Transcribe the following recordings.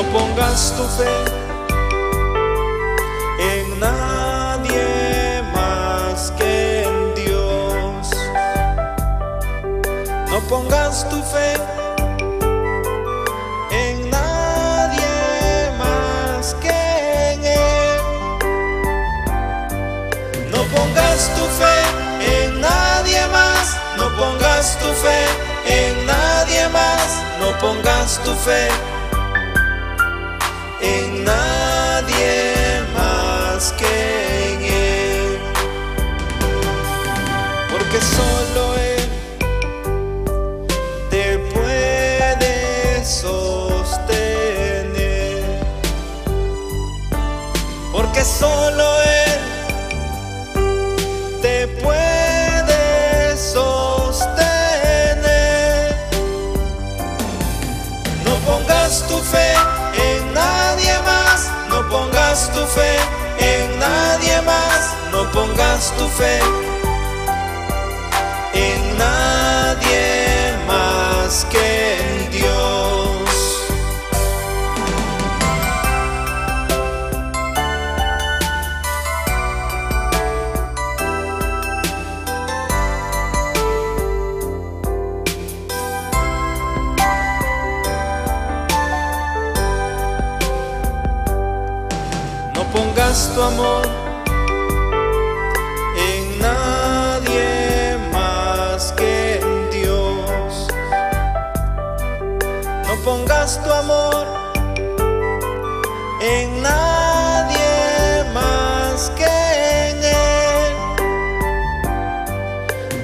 No pongas tu fe en nadie más que en Dios. No pongas tu fe en nadie más que en Él. No pongas tu fe en nadie más. No pongas tu fe en nadie más. No pongas tu fe en nadie más que en Él, porque solo Él te puede sostener, porque solo Él te puede sostener. No pongas tu fe pongas tu fe en nadie más, no pongas tu fe Pongas tu amor en nadie más que en Dios. No pongas tu amor en nadie más que en Él.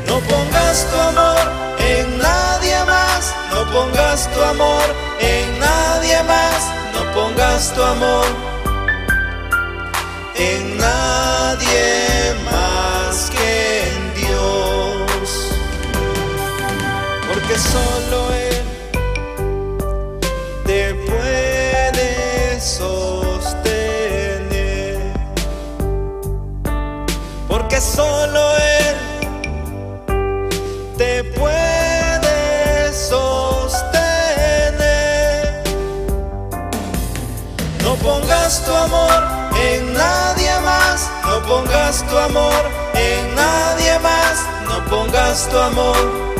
No pongas tu amor en nadie más. No pongas tu amor en nadie más. No pongas tu amor en nadie más que en Dios, porque solo Él te puede sostener, porque solo Él pongas tu amor en nadie más, no pongas tu amor en nadie más, no pongas tu amor